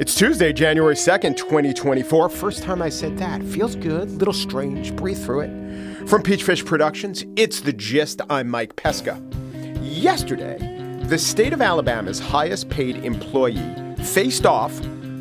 It's Tuesday, January 2nd, 2024. First time I said that. Feels good, little strange. Breathe through it. From Peachfish Productions, it's The Gist. I'm Mike Pesca. Yesterday, the state of Alabama's highest paid employee faced off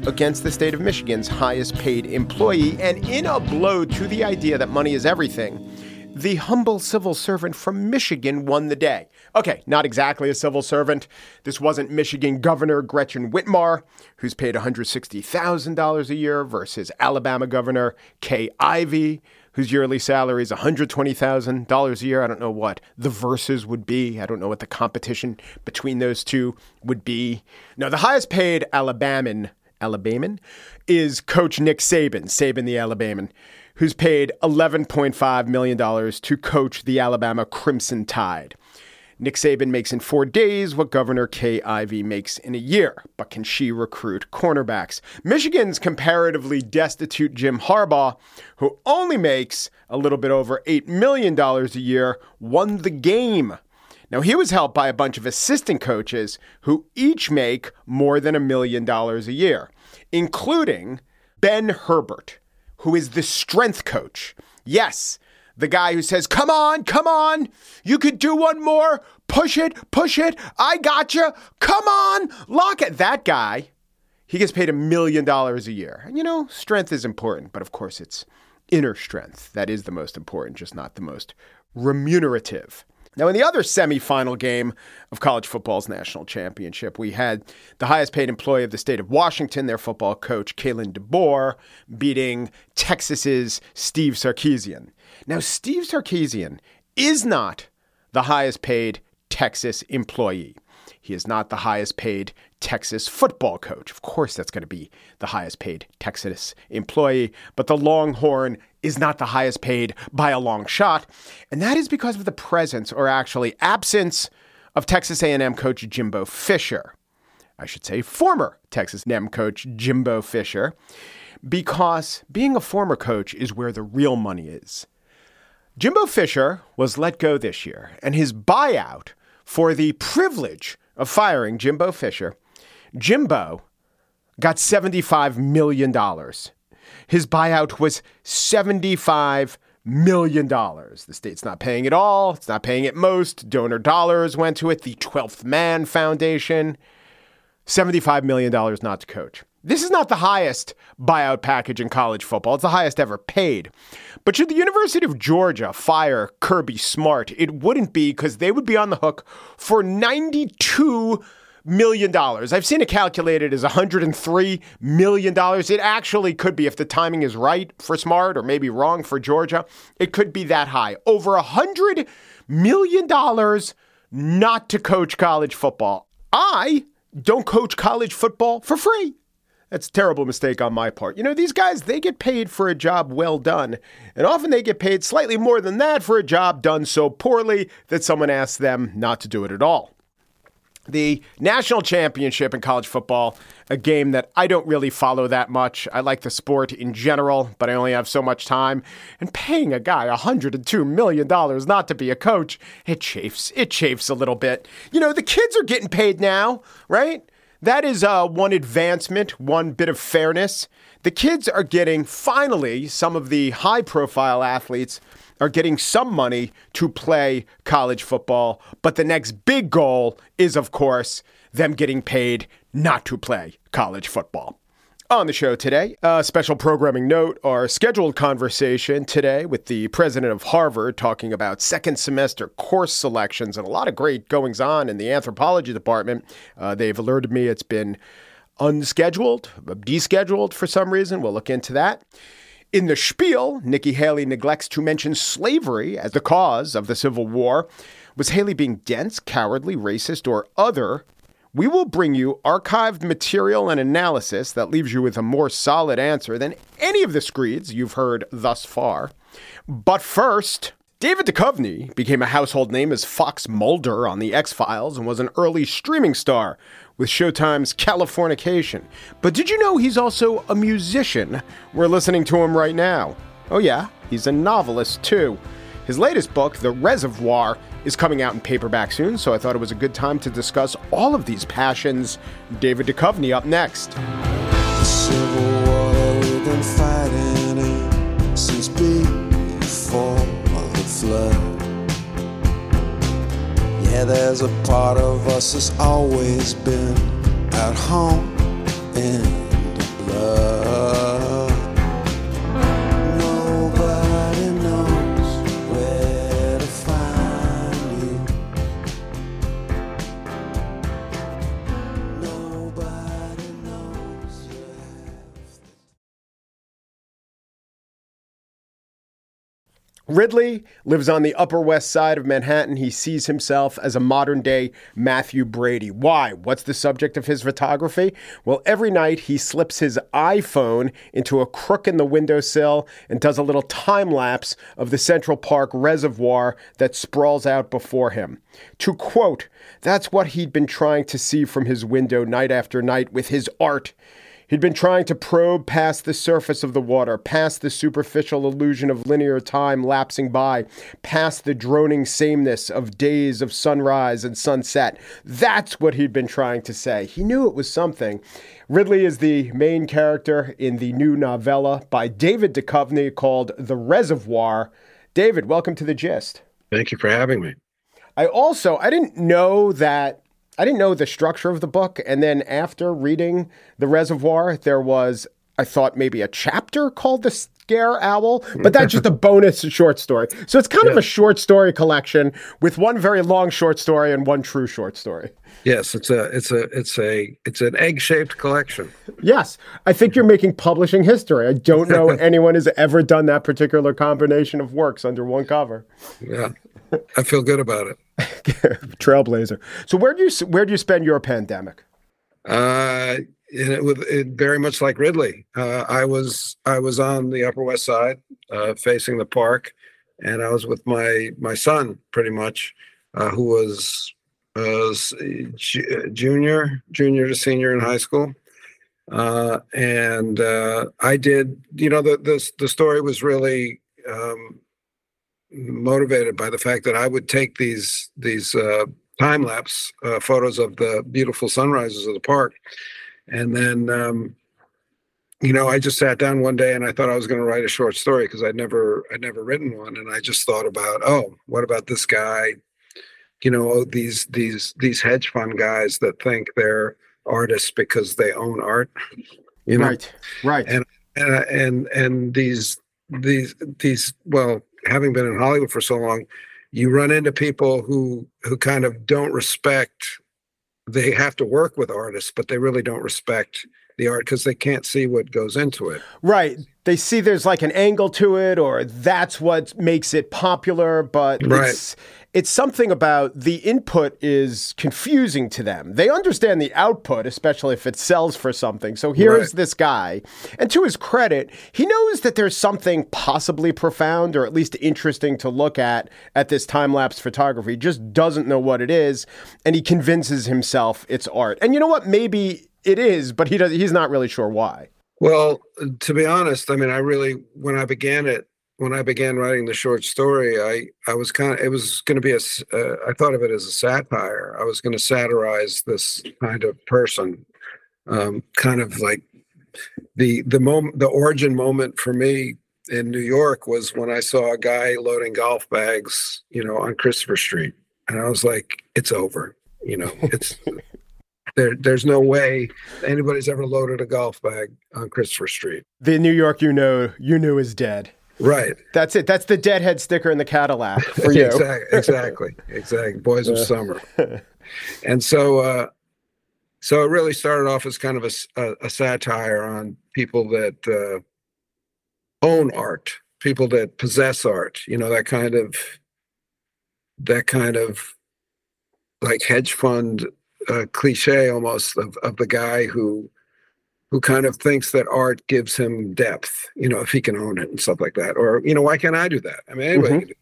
against the state of Michigan's highest paid employee, and in a blow to the idea that money is everything, the humble civil servant from Michigan won the day. Okay, not exactly a civil servant. This wasn't Michigan Governor Gretchen Whitmer, who's paid $160,000 a year, versus Alabama Governor Kay Ivey, whose yearly salary is $120,000 a year. I don't know what the verses would be. I don't know what the competition between those two would be. No, the highest paid Alabaman, Alabaman, is Coach Nick Saban, Saban the Alabaman who's paid $11.5 million to coach the Alabama Crimson Tide. Nick Saban makes in four days what Governor Kay Ivey makes in a year, but can she recruit cornerbacks? Michigan's comparatively destitute Jim Harbaugh, who only makes a little bit over $8 million a year, won the game. Now, he was helped by a bunch of assistant coaches who each make more than a million dollars a year, including Ben Herbert who is the strength coach. Yes, the guy who says, Come on, come on, you could do one more, push it, push it, I got you, come on, lock it. That guy, he gets paid a million dollars a year. And you know, strength is important, but of course it's inner strength that is the most important, just not the most remunerative. Now, in the other semifinal game of college football's national championship, we had the highest paid employee of the state of Washington, their football coach, Kalen DeBoer, beating Texas's Steve Sarkisian. Now, Steve Sarkisian is not the highest paid Texas employee. He is not the highest paid Texas football coach. Of course, that's going to be the highest paid Texas employee, but the Longhorn is not the highest paid by a long shot, and that is because of the presence or actually absence of Texas A&M coach Jimbo Fisher. I should say former Texas A&M coach Jimbo Fisher, because being a former coach is where the real money is. Jimbo Fisher was let go this year, and his buyout for the privilege of firing Jimbo Fisher, Jimbo got $75 million. His buyout was $75 million. The state's not paying it all, it's not paying it most. Donor dollars went to it, the 12th Man Foundation. $75 million not to coach. This is not the highest buyout package in college football. It's the highest ever paid. But should the University of Georgia fire Kirby Smart, it wouldn't be because they would be on the hook for 92 million dollars. I've seen it calculated as 103 million dollars. It actually could be if the timing is right for Smart or maybe wrong for Georgia. It could be that high. Over a hundred million dollars not to coach college football. I don't coach college football for free. That's a terrible mistake on my part. You know, these guys, they get paid for a job well done, and often they get paid slightly more than that for a job done so poorly that someone asks them not to do it at all. The national championship in college football, a game that I don't really follow that much. I like the sport in general, but I only have so much time. And paying a guy $102 million not to be a coach, it chafes. It chafes a little bit. You know, the kids are getting paid now, right? That is uh, one advancement, one bit of fairness. The kids are getting, finally, some of the high profile athletes are getting some money to play college football. But the next big goal is, of course, them getting paid not to play college football. On the show today, a special programming note our scheduled conversation today with the president of Harvard talking about second semester course selections and a lot of great goings on in the anthropology department. Uh, they've alerted me it's been unscheduled, descheduled for some reason. We'll look into that. In the spiel, Nikki Haley neglects to mention slavery as the cause of the Civil War. Was Haley being dense, cowardly, racist, or other? We will bring you archived material and analysis that leaves you with a more solid answer than any of the screeds you've heard thus far. But first, David Duchovny became a household name as Fox Mulder on The X Files and was an early streaming star with Showtime's Californication. But did you know he's also a musician? We're listening to him right now. Oh, yeah, he's a novelist too. His latest book, The Reservoir, is coming out in paperback soon, so I thought it was a good time to discuss all of these passions. David Duchovny up next. Yeah, there's a part of us that's always been at home in the blood. Ridley lives on the Upper West Side of Manhattan. He sees himself as a modern day Mathew Brady. Why? What's the subject of his photography? Well, every night he slips his iPhone into a crook in the windowsill and does a little time lapse of the Central Park reservoir that sprawls out before him. To quote, that's what he'd been trying to see from his window night after night with his art. He'd been trying to probe past the surface of the water, past the superficial illusion of linear time lapsing by, past the droning sameness of days of sunrise and sunset. That's what he'd been trying to say. He knew it was something. Ridley is the main character in the new novella by David Duchovny called The Reservoir. David, welcome to the gist. Thank you for having me. I also I didn't know that I didn't know the structure of the book, and then after reading The Reservoir, there was I thought maybe a chapter called The Scare Owl, but that's just a bonus short story. So it's kind of a short story collection with one very long short story and one true short story. Yes, it's a it's a it's a it's an egg-shaped collection. Yes, I think you're making publishing history. I don't know anyone has ever done that particular combination of works under one cover. Yeah. I feel good about it. Trailblazer. So where do you where do you spend your pandemic? Uh and it, with it, very much like Ridley. Uh, I was I was on the Upper West Side, uh, facing the park, and I was with my my son, pretty much, uh, who was uh, junior, junior to senior in high school. Uh, and uh, I did, you know, the the the story was really um, motivated by the fact that I would take these these uh, time lapse uh, photos of the beautiful sunrises of the park, and then um, you know I just sat down one day and I thought I was going to write a short story because I'd never I'd never written one, and I just thought about oh what about this guy, you know oh, these these these hedge fund guys that think they're artists because they own art, you know? Right, right. and and and and these these these well having been in hollywood for so long you run into people who who kind of don't respect they have to work with artists but they really don't respect the art because they can't see what goes into it Right. They see there's like an angle to it or that's what makes it popular, but Right. it's it's something about the input is confusing to them. They understand the output, especially if it sells for something. So here's Right. this guy, and to his credit, he knows that there's something possibly profound or at least interesting to look at at this time lapse photography. He just doesn't know what it is, and he convinces himself it's art. And you know what? Maybe it is, but he does he's not really sure why. well to be honest i mean i really when i began it when i began writing the short story i i was kind of it was going to be a uh, i thought of it as a satire i was going to satirize this kind of person um, kind of like the the moment the origin moment for me in New York was when I saw a guy loading golf bags, you know, on Christopher Street, and I was like, "It's over." You know, it's there. There's no way anybody's ever loaded a golf bag on Christopher Street. The New York you know you knew is dead. Right. That's it. That's the deadhead sticker in the Cadillac for you. exactly. Exactly. Exactly. Boys of summer. And so, uh, so it really started off as kind of a a satire on people that uh, own art, people that possess art. You know, that kind of that kind of like hedge fund uh, cliche almost of, of the guy who who kind of thinks that art gives him depth. You know, if he can own it and stuff like that, or you know, why can't I do that? I mean, anybody Mhm. can do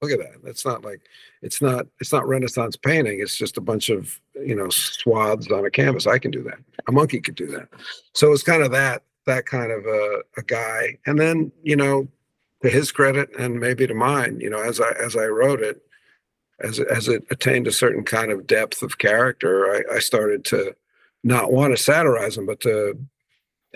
look at that. That's not like it's not it's not renaissance painting. It's just a bunch of you know swaths on a canvas. I can do that. A monkey could do that. So it's kind of that that kind of a, a guy. And then you know to his credit and maybe to mine, you know, as I as I wrote it, as as it attained a certain kind of depth of character, I, I started to not want to satirize him, but to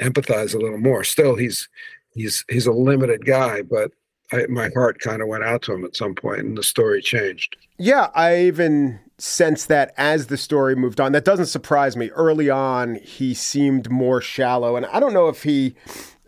empathize a little more. Still, he's he's he's a limited guy, but I, my heart kind of went out to him at some point, and the story changed. Yeah, I even sense that as the story moved on. That doesn't surprise me. Early on, he seemed more shallow, and I don't know if he,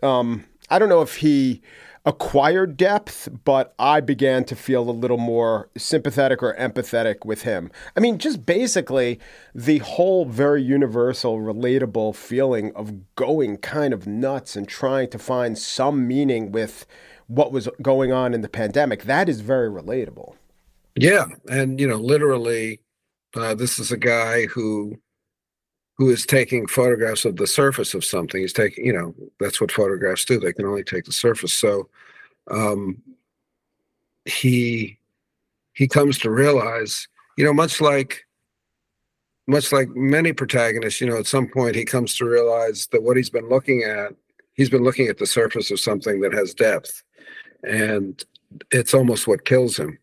um, I don't know if he acquired depth, but I began to feel a little more sympathetic or empathetic with him. I mean, just basically the whole very universal, relatable feeling of going kind of nuts and trying to find some meaning with what was going on in the pandemic. That is very relatable. Yeah, and you know, literally, uh, this is a guy who who is taking photographs of the surface of something. He's taking, you know, that's what photographs do. They can only take the surface. So um, he he comes to realize, you know, much like much like many protagonists, you know, at some point he comes to realize that what he's been looking at, he's been looking at the surface of something that has depth, and it's almost what kills him.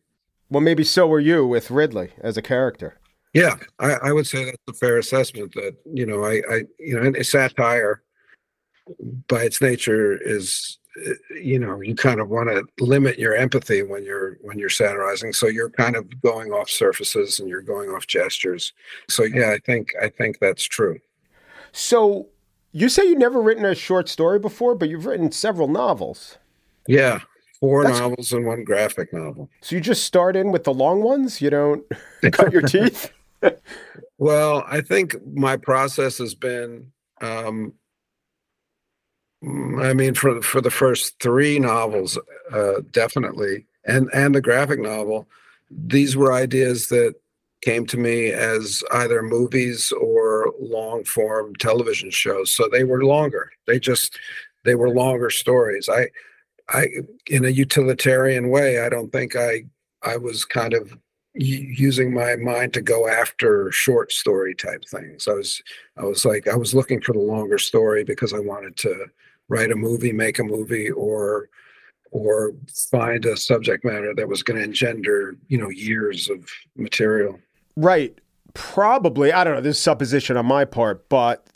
Well, maybe so were you with Ridley as a character. Yeah, I, I would say that's a fair assessment. That you know, I, I you know, satire by its nature is eh, you know you kind of want to limit your empathy when you're when you're satirizing. So you're kind of going off surfaces and you're going off gestures. So yeah i think i think that's true. So you say you've never written a short story before but you've written several novels. Yeah four that's... novels and one graphic novel. So you just start in with the long ones? You don't cut your teeth well i think my process has been um, I mean, for for the first three novels, uh, definitely, and and the graphic novel, these were ideas that came to me as either movies or long form television shows. So they were longer. They just they were longer stories. I I in a utilitarian way, I don't think I I was kind of using my mind to go after short story type things. I was I was like I was looking for the longer story because I wanted to write a movie, make a movie, or or find a subject matter that was going to engender, you know, years of material. Right. Probably, I don't know, this is supposition on my part, but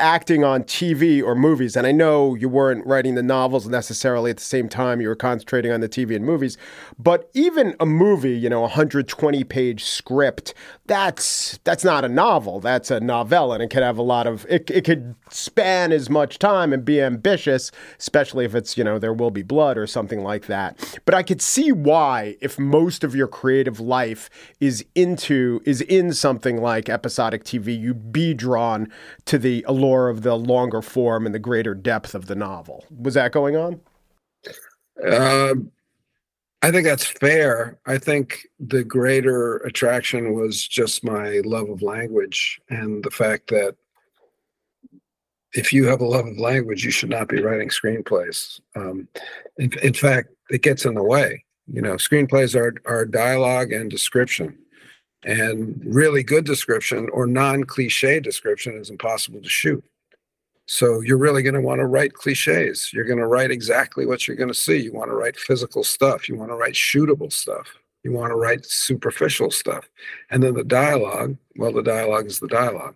acting on TV or movies, and I know you weren't writing the novels necessarily at the same time, you were concentrating on the TV and movies, but even a movie, you know, a 120 page script, that's that's not a novel, that's a novella, and it could have a lot of it, it could span as much time and be ambitious, especially if it's, you know, there will be blood or something like that. But I could see why if most of your creative life is into is in something like episodic TV, you'd be drawn to to the allure of the longer form and the greater depth of the novel. Was that going on? Uh, I think that's fair. I think the greater attraction was just my love of language and the fact that if you have a love of language, you should not be writing screenplays. Um, in, in fact, it gets in the way. You know, screenplays are, are dialogue and description and really good description or non-cliche description is impossible to shoot. So you're really going to want to write cliches. You're going to write exactly what you're going to see. You want to write physical stuff. You want to write shootable stuff. You want to write superficial stuff. And then the dialogue well the dialogue is the dialogue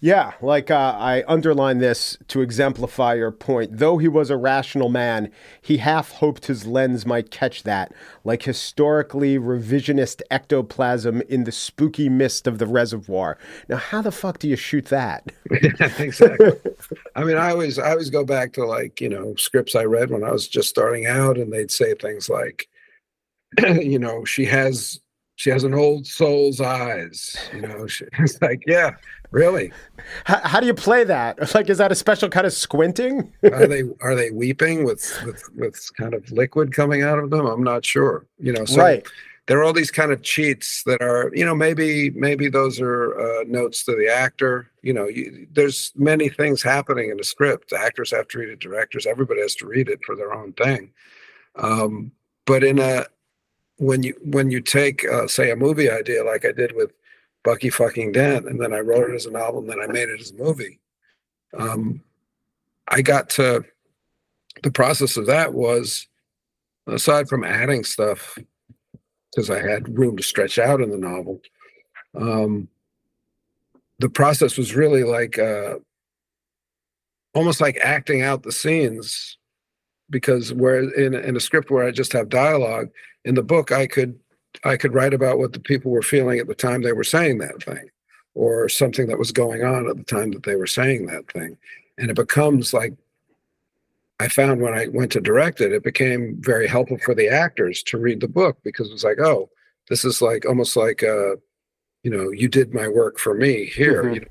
yeah, like uh, I underline this to exemplify your point. Though he was a rational man, he half hoped his lens might catch that, like historically revisionist ectoplasm in the spooky mist of the reservoir. Now, how the fuck do you shoot that? exactly. I mean, I always, I always go back to like you know scripts I read when I was just starting out, and they'd say things like, you know, she has she has an old soul's eyes. You know, she, it's like, yeah, really. How, how, do you play that? Like, is that a special kind of squinting? are they are they weeping with with with kind of liquid coming out of them? I'm not sure. You know, so right. There are all these kind of cheats that are, you know, maybe maybe those are uh, notes to the actor. You know, you, there's many things happening in a script. The actors have to read it, directors, everybody has to read it for their own thing. Um, but in a when you when you take uh, say a movie idea like I did with Bucky fucking Dent, and then I wrote it as an album, then I made it as a movie. Um, I got to the process of that was aside from adding stuff because I had room to stretch out in the novel. Um, the process was really like uh, almost like acting out the scenes because where in, in a script where I just have dialogue in the book, I could I could write about what the people were feeling at the time they were saying that thing, or something that was going on at the time that they were saying that thing, and it becomes like I found when I went to direct it, it became very helpful for the actors to read the book because it was like, oh, this is like almost like uh, you know, you did my work for me here, mm-hmm. you know,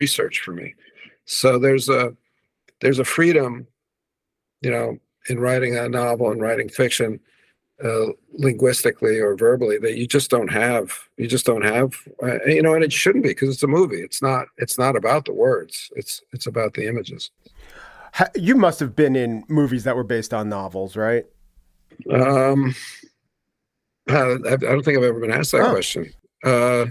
research for me. So there's a there's a freedom, you know, in writing a novel and writing fiction uh, linguistically or verbally that you just don't have you just don't have uh, you know and it shouldn't be because it's a movie. It's not it's not about the words. It's it's about the images. You must have been in movies that were based on novels right? Um i, I don't think i've ever been asked that oh. question. Uh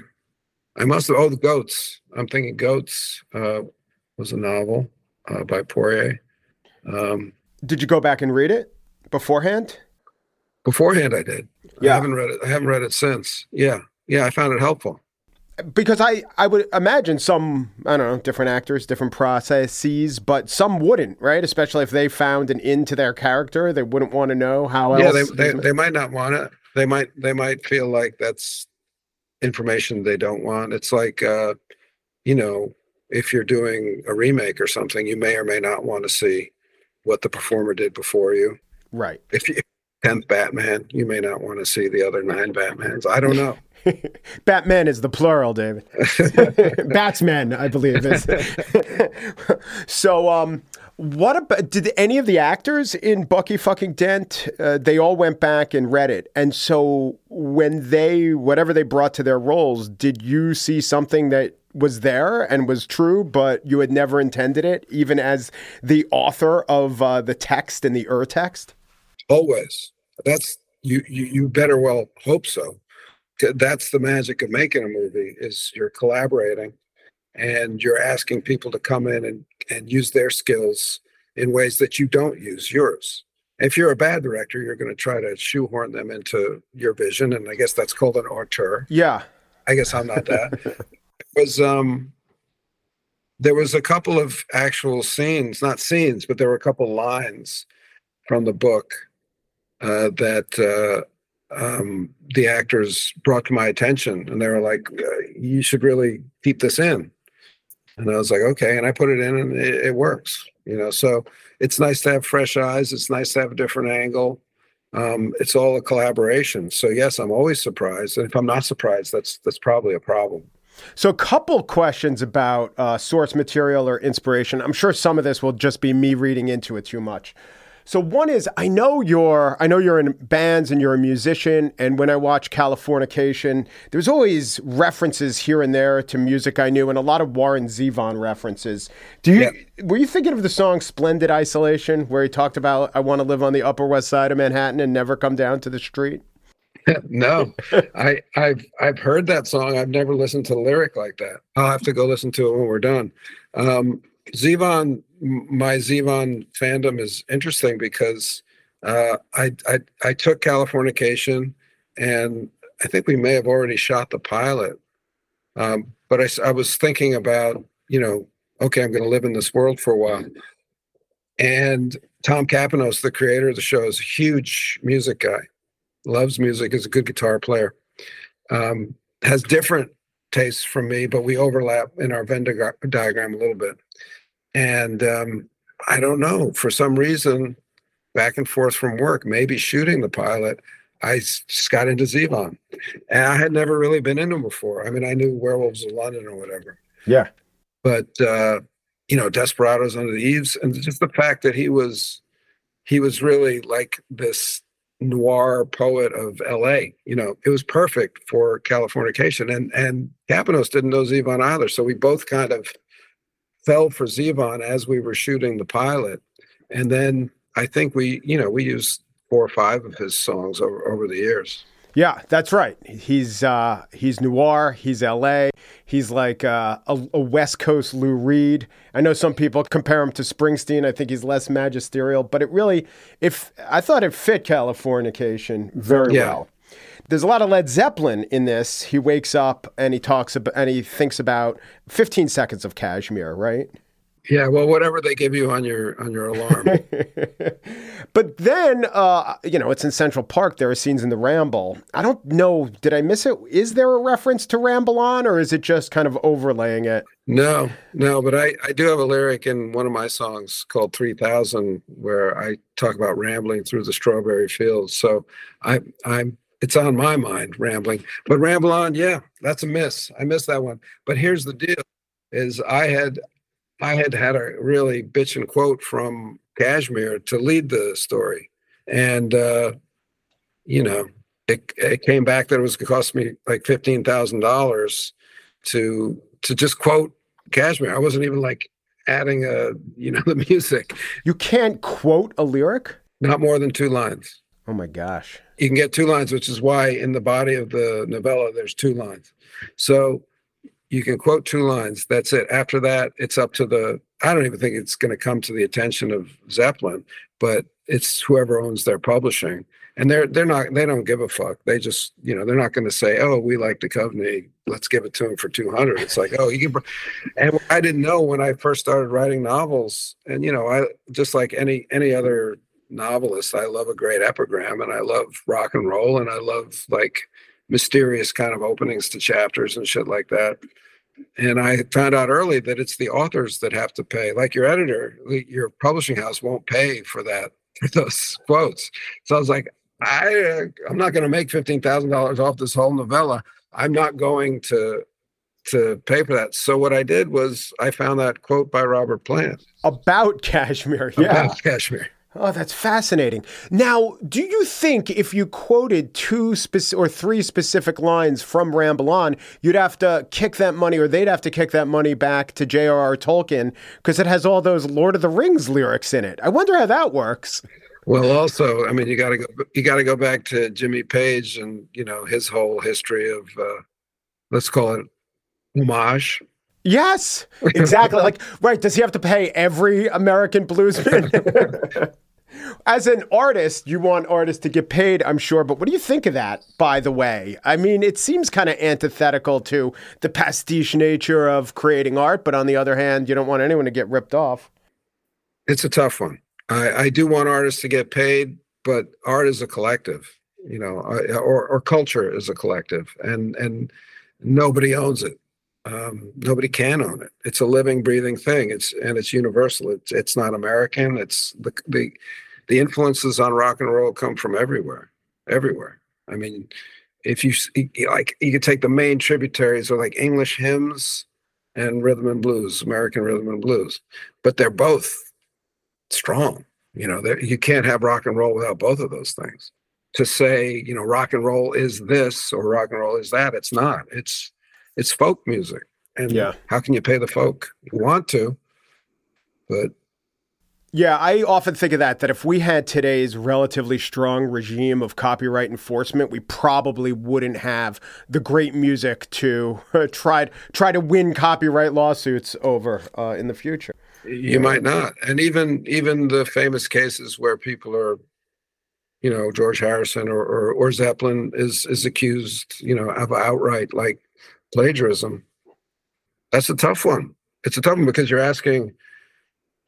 i must have oh the goats. I'm thinking goats uh was a novel uh, by poirier. Um did you go back and read it beforehand Beforehand, I did. Yeah. I haven't read it. I haven't read it since. Yeah. Yeah. I found it helpful. Because I, I would imagine some, I don't know, different actors, different processes, but some wouldn't, right? Especially if they found an into their character, they wouldn't want to know how yeah, else. Yeah, they, they, they might not want it. They might, they might feel like that's information they don't want. It's like, uh, you know, if you're doing a remake or something, you may or may not want to see what the performer did before you. Right. If you tenth Batman. You may not want to see the other nine Batmans. I don't know. Batman is the plural, David. Batsmen, I believe is. so, um, what about did any of the actors in Bucky fucking Dent? Uh, they all went back and read it, and so when they whatever they brought to their roles, did you see something that was there and was true, but you had never intended it, even as the author of uh, the text and the ur text? Always. That's you, you. You better well hope so. That's the magic of making a movie is you're collaborating, and you're asking people to come in and and use their skills in ways that you don't use yours. If you're a bad director, you're going to try to shoehorn them into your vision, and I guess that's called an auteur. Yeah, I guess I'm not that. it was um, there was a couple of actual scenes, not scenes, but there were a couple lines from the book uh, that uh, um, the actors brought to my attention, and they were like, uh, "You should really keep this in." And I was like, "Okay," and I put it in, and it, it works. You know, so it's nice to have fresh eyes. It's nice to have a different angle. Um, it's all a collaboration. So yes, I'm always surprised, and if I'm not surprised, that's that's probably a problem. So, a couple questions about uh, source material or inspiration. I'm sure some of this will just be me reading into it too much. So one is I know you're I know you're in bands and you're a musician and when I watch Californication there's always references here and there to music I knew and a lot of Warren Zevon references. Do you yeah. were you thinking of the song Splendid Isolation where he talked about I want to live on the upper west side of Manhattan and never come down to the street? no, I, I've I've heard that song. I've never listened to the lyric like that. I'll have to go listen to it when we're done. Um, Zevon my Zevon fandom is interesting because uh, I, I I took Californication, and I think we may have already shot the pilot. Um, but I, I was thinking about you know okay I'm going to live in this world for a while, and Tom Kapinos, the creator of the show, is a huge music guy, loves music, is a good guitar player, um, has different tastes from me, but we overlap in our Venn diagram a little bit. And um, I don't know, for some reason, back and forth from work, maybe shooting the pilot, I just got into Zevon. And I had never really been into him before. I mean, I knew Werewolves of London or whatever. Yeah. But, uh, you know, Desperados Under the Eaves, and just the fact that he was, he was really like this noir poet of LA. You know, it was perfect for Californication. And and Kapinos didn't know Zevon either. So we both kind of fell for Zevon as we were shooting the pilot. And then I think we, you know, we used four or five of his songs over, over the years. Yeah, that's right. He's uh, he's noir. He's L.A. He's like uh, a, a, West Coast Lou Reed. I know some people compare him to Springsteen. I think he's less magisterial, but it really, if I thought it fit Californication very yeah. well. There's a lot of Led Zeppelin in this. He wakes up and he talks about and he thinks about 15 seconds of Kashmir, right? Yeah, well, whatever they give you on your on your alarm. but then, uh, you know, it's in Central Park. There are scenes in the Ramble. I don't know. Did I miss it? Is there a reference to Ramble On, or is it just kind of overlaying it? No, no. But I I do have a lyric in one of my songs called Three Thousand where I talk about rambling through the strawberry fields. So I I'm it's on my mind rambling. But Ramble On, yeah, that's a miss. I missed that one. But here's the deal: is I had I had had a really bitchin' quote from Kashmir to lead the story, and uh, you know, it, it came back that it was going to cost me like fifteen thousand dollars to to just quote Kashmir. I wasn't even like adding a you know the music. You can't quote a lyric. Not more than two lines. Oh my gosh. You can get two lines, which is why in the body of the novella there's two lines. So you can quote two lines. That's it. After that, it's up to the. I don't even think it's going to come to the attention of Zeppelin, but it's whoever owns their publishing, and they're they're not they don't give a fuck. They just you know they're not going to say, oh, we like the Duchovny, let's give it to him for two hundred. It's like, oh, you can. And I didn't know when I first started writing novels, and you know, I just like any any other novelist, I love a great epigram, and I love rock and roll, and I love like mysterious kind of openings to chapters and shit like that and I found out early that it's the authors that have to pay. Like your editor, your publishing house won't pay for that for those quotes. So I was like, I I'm not going to make fifteen thousand dollars off this whole novella. I'm not going to to pay for that. So what I did was I found that quote by Robert Plant about Kashmir. Yeah, about Kashmir. Oh, that's fascinating. Now, do you think if you quoted two spec- or three specific lines from Ramble On, you'd have to kick that money, or they'd have to kick that money back to J.R.R. Tolkien because it has all those Lord of the Rings lyrics in it? I wonder how that works. Well, also, I mean, you got to go. You got to go back to Jimmy Page and you know his whole history of, uh, let's call it homage Yes, exactly. like, right. Does he have to pay every American bluesman? As an artist, you want artists to get paid, I'm sure. But what do you think of that, by the way? I mean, it seems kind of antithetical to the pastiche nature of creating art. But on the other hand, you don't want anyone to get ripped off. It's a tough one. I, I do want artists to get paid, but art is a collective, you know, or, or culture is a collective, and and nobody owns it um, nobody can own it. It's a living, breathing thing. It's and it's universal. It's it's not American. It's the the the influences on rock and roll come from everywhere, everywhere. I mean, if you like, you could take the main tributaries or like English hymns and rhythm and blues, American rhythm and blues, but they're both strong. You know, you can't have rock and roll without both of those things. To say, you know, rock and roll is this or rock and roll is that, it's not. It's it's folk music. And yeah. how can you pay the folk? You want to, but yeah, I often think of that, that if we had today's relatively strong regime of copyright enforcement, we probably wouldn't have the great music to uh, try, try to win copyright lawsuits over uh, in the future. You might not. And even even the famous cases where people are, you know, George Harrison or, or, or Zeppelin is is accused, you know, of outright like plagiarism. That's a tough one. It's a tough one because you're asking,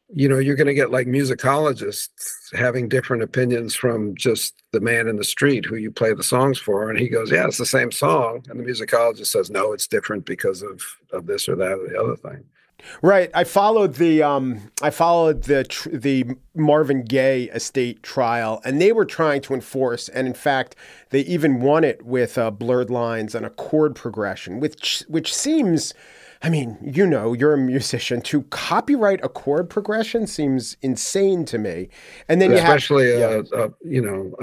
you know, you're going to get like musicologists having different opinions from just the man in the street who you play the songs for. And he goes, Yeah, it's the same song. And the musicologist says, No, it's different because of, of this or that or the other thing. Right. I followed the um, I followed the tr- the Marvin Gaye estate trial, and they were trying to enforce, and in fact, they even won it with uh, blurred lines and a chord progression, which which seems. I mean, you know, you're a musician. To copyright a chord progression seems insane to me. And then especially you have, a, yeah. a, you know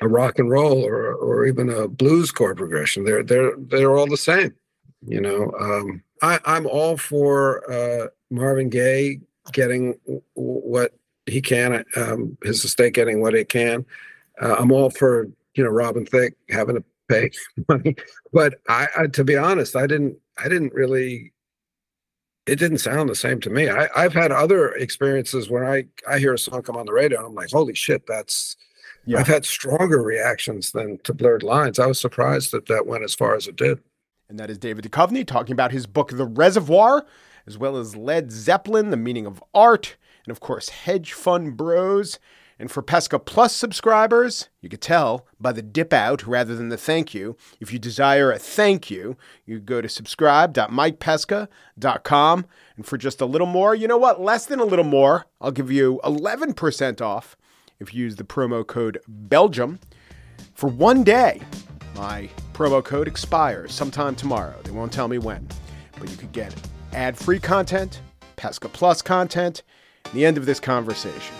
a, a rock and roll or or even a blues chord progression. They're they're they're all the same. You know, um, I, I'm all for uh, Marvin Gaye getting what he can, um, his estate getting what it can. Uh, I'm all for you know, Robin Thicke having to pay money. But I, I, to be honest, I didn't, I didn't really. It didn't sound the same to me. I, I've had other experiences when I, I hear a song come on the radio and I'm like, holy shit, that's. Yeah. I've had stronger reactions than to Blurred Lines. I was surprised that that went as far as it did. And that is David Duchovny talking about his book, The Reservoir, as well as Led Zeppelin, The Meaning of Art, and of course, Hedge Fund Bros. And for Pesca Plus subscribers, you could tell by the dip out rather than the thank you. If you desire a thank you, you go to subscribe.mikepesca.com. And for just a little more, you know what? Less than a little more, I'll give you 11% off if you use the promo code Belgium for one day. My promo code expires sometime tomorrow. They won't tell me when, but you could get ad free content, Pesca Plus content, the end of this conversation.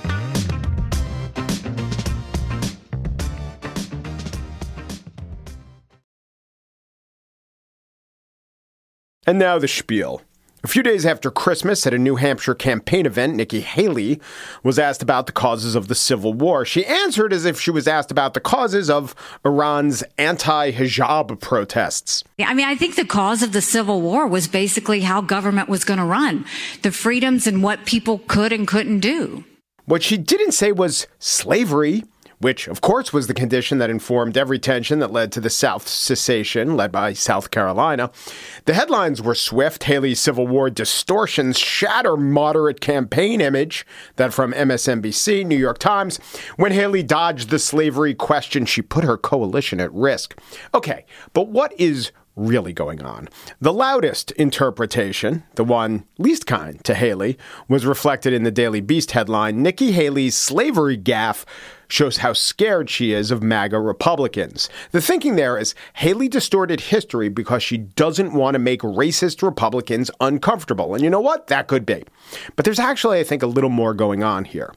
And now the spiel. A few days after Christmas, at a New Hampshire campaign event, Nikki Haley was asked about the causes of the Civil War. She answered as if she was asked about the causes of Iran's anti hijab protests. I mean, I think the cause of the Civil War was basically how government was going to run, the freedoms and what people could and couldn't do. What she didn't say was slavery which, of course, was the condition that informed every tension that led to the South's secession, led by South Carolina. The headlines were swift. Haley's Civil War distortions shatter moderate campaign image. That from MSNBC, New York Times. When Haley dodged the slavery question, she put her coalition at risk. Okay, but what is really going on. The loudest interpretation, the one least kind to Haley, was reflected in the Daily Beast headline Nikki Haley's slavery gaffe shows how scared she is of MAGA Republicans. The thinking there is Haley distorted history because she doesn't want to make racist Republicans uncomfortable. And you know what? That could be. But there's actually, I think, a little more going on here.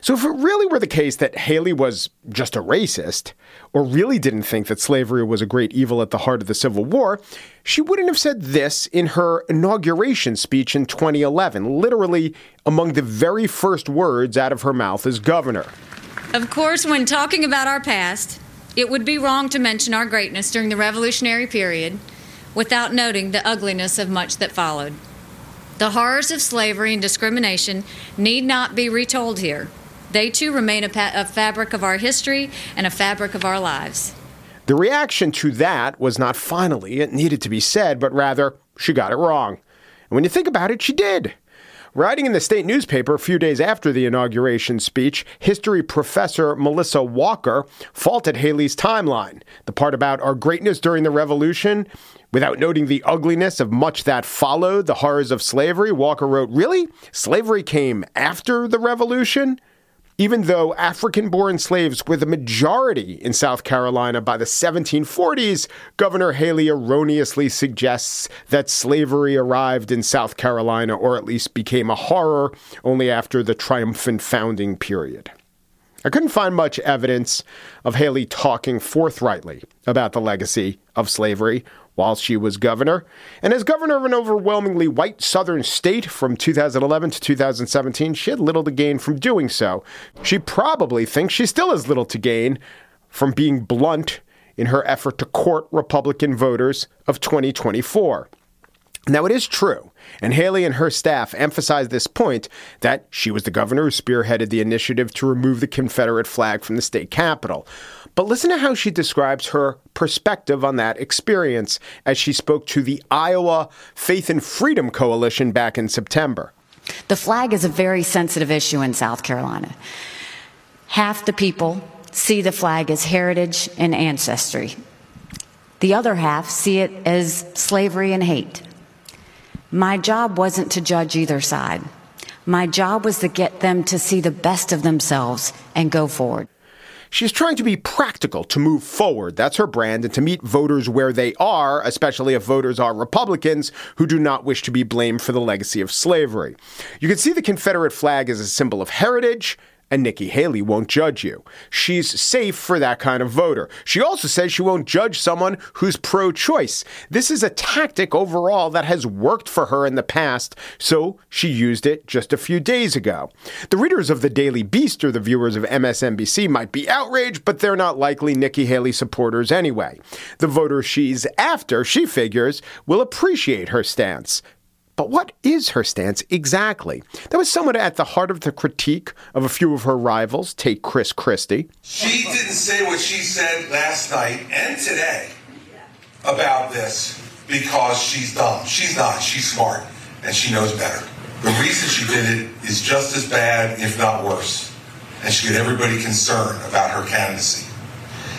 So if it really were the case that Haley was just a racist, or really didn't think that slavery was a great evil at the heart of the Civil War, she wouldn't have said this in her inauguration speech in 2011, literally among the very first words out of her mouth as governor. Of course, when talking about our past, it would be wrong to mention our greatness during the Revolutionary period without noting the ugliness of much that followed. The horrors of slavery and discrimination need not be retold here. They too remain a, pa- a, fabric of our history and a fabric of our lives. The reaction to that was not finally, it needed to be said, but rather, she got it wrong. And when you think about it, she did. Writing in the state newspaper a few days after the inauguration speech, history professor Melissa Walker faulted Haley's timeline. The part about our greatness during the revolution, without noting the ugliness of much that followed, the horrors of slavery, Walker wrote, Really? Slavery came after the revolution? Even though African born slaves were the majority in South Carolina by the 1740s, Governor Haley erroneously suggests that slavery arrived in South Carolina, or at least became a horror, only after the triumphant founding period. I couldn't find much evidence of Haley talking forthrightly about the legacy of slavery while she was governor. And as governor of an overwhelmingly white southern state from 2011 to 2017, she had little to gain from doing so. She probably thinks she still has little to gain from being blunt in her effort to court Republican voters of 2024. Now, it is true, and Haley and her staff emphasized this point that she was the governor who spearheaded the initiative to remove the Confederate flag from the state capitol. But listen to how she describes her perspective on that experience as she spoke to the Iowa Faith and Freedom Coalition back in September. The flag is a very sensitive issue in South Carolina. Half the people see the flag as heritage and ancestry. The other half see it as slavery and hate. My job wasn't to judge either side. My job was to get them to see the best of themselves and go forward. She's trying to be practical to move forward. That's her brand, and to meet voters where they are, especially if voters are Republicans who do not wish to be blamed for the legacy of slavery. You can see the Confederate flag as a symbol of heritage, and Nikki Haley won't judge you. She's safe for that kind of voter. She also says she won't judge someone who's pro choice. This is a tactic overall that has worked for her in the past, so she used it just a few days ago. The readers of the Daily Beast or the viewers of MSNBC might be outraged, but they're not likely Nikki Haley supporters anyway. The voters she's after, she figures, will appreciate her stance. But what is her stance exactly? That was somewhat at the heart of the critique of a few of her rivals, take Chris Christie. She didn't say what she said last night and today about this because she's dumb. She's not. She's smart and she knows better. The reason she did it is just as bad, if not worse. And she got everybody concerned about her candidacy.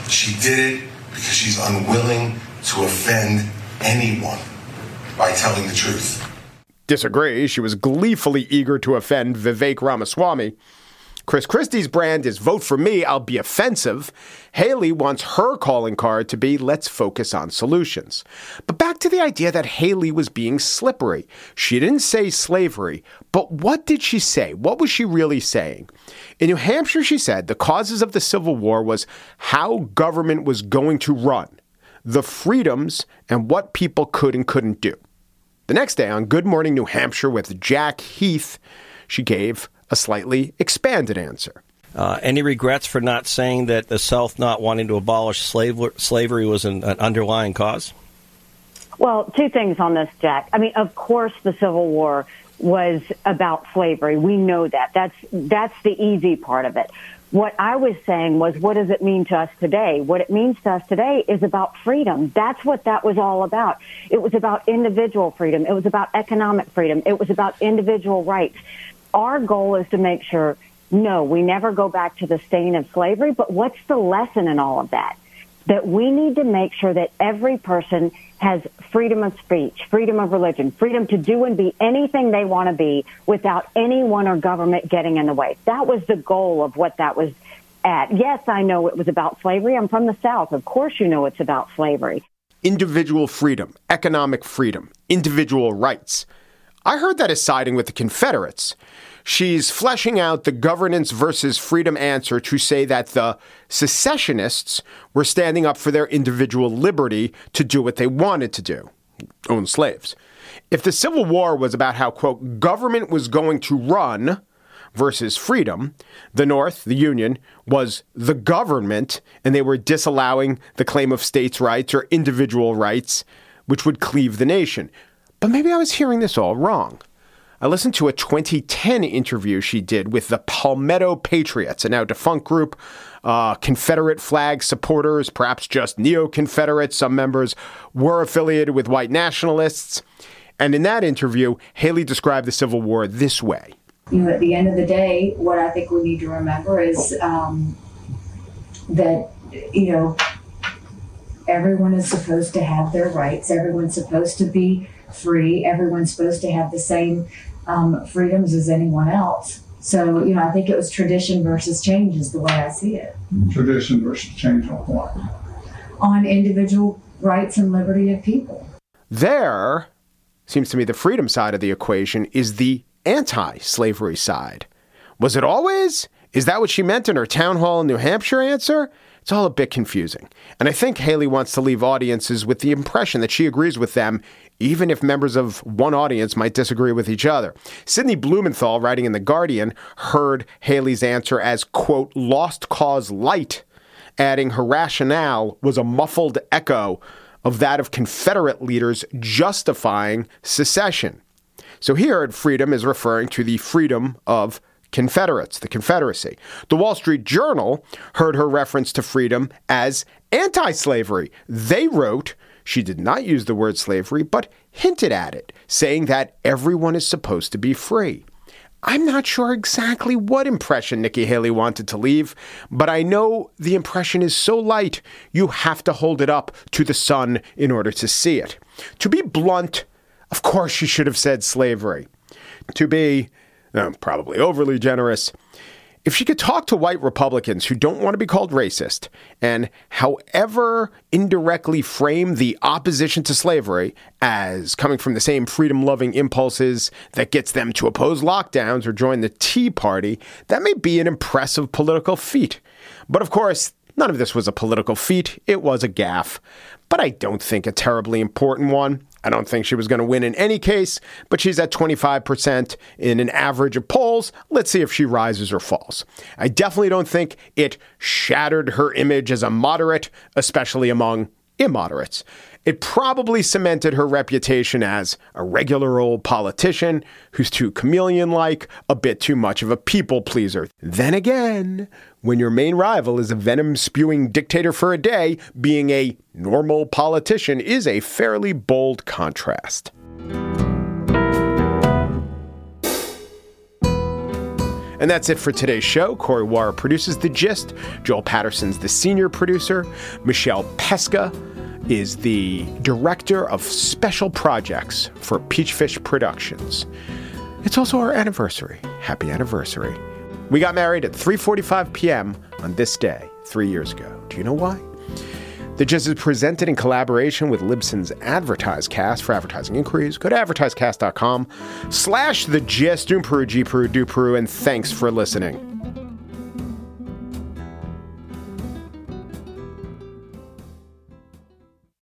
She did it because she's unwilling to offend anyone by telling the truth disagree. She was gleefully eager to offend Vivek Ramaswamy. Chris Christie's brand is vote for me, I'll be offensive. Haley wants her calling card to be let's focus on solutions. But back to the idea that Haley was being slippery. She didn't say slavery, but what did she say? What was she really saying? In New Hampshire, she said the causes of the Civil War was how government was going to run, the freedoms, and what people could and couldn't do. The next day on Good Morning New Hampshire with Jack Heath, she gave a slightly expanded answer. Uh, any regrets for not saying that the South not wanting to abolish slave- slavery was an, an underlying cause? Well, two things on this, Jack. I mean, of course, the Civil War was about slavery. We know that. That's that's the easy part of it. What I was saying was, what does it mean to us today? What it means to us today is about freedom. That's what that was all about. It was about individual freedom. It was about economic freedom. It was about individual rights. Our goal is to make sure, no, we never go back to the stain of slavery, but what's the lesson in all of that? That we need to make sure that every person has freedom of speech, freedom of religion, freedom to do and be anything they want to be without anyone or government getting in the way. That was the goal of what that was at. Yes, I know it was about slavery. I'm from the South. Of course, you know it's about slavery. Individual freedom, economic freedom, individual rights. I heard that as siding with the Confederates. She's fleshing out the governance versus freedom answer to say that the secessionists were standing up for their individual liberty to do what they wanted to do own slaves. If the Civil War was about how, quote, government was going to run versus freedom, the North, the Union, was the government, and they were disallowing the claim of states' rights or individual rights, which would cleave the nation. But maybe I was hearing this all wrong. I listened to a 2010 interview she did with the Palmetto Patriots, a now defunct group, uh, Confederate flag supporters, perhaps just neo Confederates. Some members were affiliated with white nationalists. And in that interview, Haley described the Civil War this way. You know, at the end of the day, what I think we need to remember is um, that, you know, everyone is supposed to have their rights, everyone's supposed to be free, everyone's supposed to have the same um, freedoms as anyone else. So, you know, I think it was tradition versus change is the way I see it. Tradition versus change on what? On individual rights and liberty of people. There seems to me the freedom side of the equation is the anti slavery side. Was it always? Is that what she meant in her town hall in New Hampshire answer? It's all a bit confusing. And I think Haley wants to leave audiences with the impression that she agrees with them even if members of one audience might disagree with each other. Sidney Blumenthal, writing in The Guardian, heard Haley's answer as, quote, lost cause light, adding her rationale was a muffled echo of that of Confederate leaders justifying secession. So here Freedom is referring to the freedom of Confederates, the Confederacy. The Wall Street Journal heard her reference to freedom as anti slavery. They wrote, she did not use the word slavery, but hinted at it, saying that everyone is supposed to be free. I'm not sure exactly what impression Nikki Haley wanted to leave, but I know the impression is so light you have to hold it up to the sun in order to see it. To be blunt, of course she should have said slavery. To be uh, probably overly generous, if she could talk to white Republicans who don't want to be called racist and however indirectly frame the opposition to slavery as coming from the same freedom loving impulses that gets them to oppose lockdowns or join the Tea Party, that may be an impressive political feat. But of course, none of this was a political feat, it was a gaffe. But I don't think a terribly important one. I don't think she was going to win in any case, but she's at 25% in an average of polls. Let's see if she rises or falls. I definitely don't think it shattered her image as a moderate, especially among immoderates. It probably cemented her reputation as a regular old politician who's too chameleon like, a bit too much of a people pleaser. Then again, when your main rival is a venom spewing dictator for a day, being a normal politician is a fairly bold contrast. And that's it for today's show. Corey Wara produces The Gist. Joel Patterson's the senior producer. Michelle Pesca is the director of special projects for Peachfish Productions. It's also our anniversary. Happy anniversary. We got married at 3:45 p.m. on this day 3 years ago. Do you know why? The Gist is presented in collaboration with Libsyn's AdvertiseCast. For advertising inquiries, go to advertisecast.com slash the gist. Doom Peru, G Peru, Do Peru, and thanks for listening.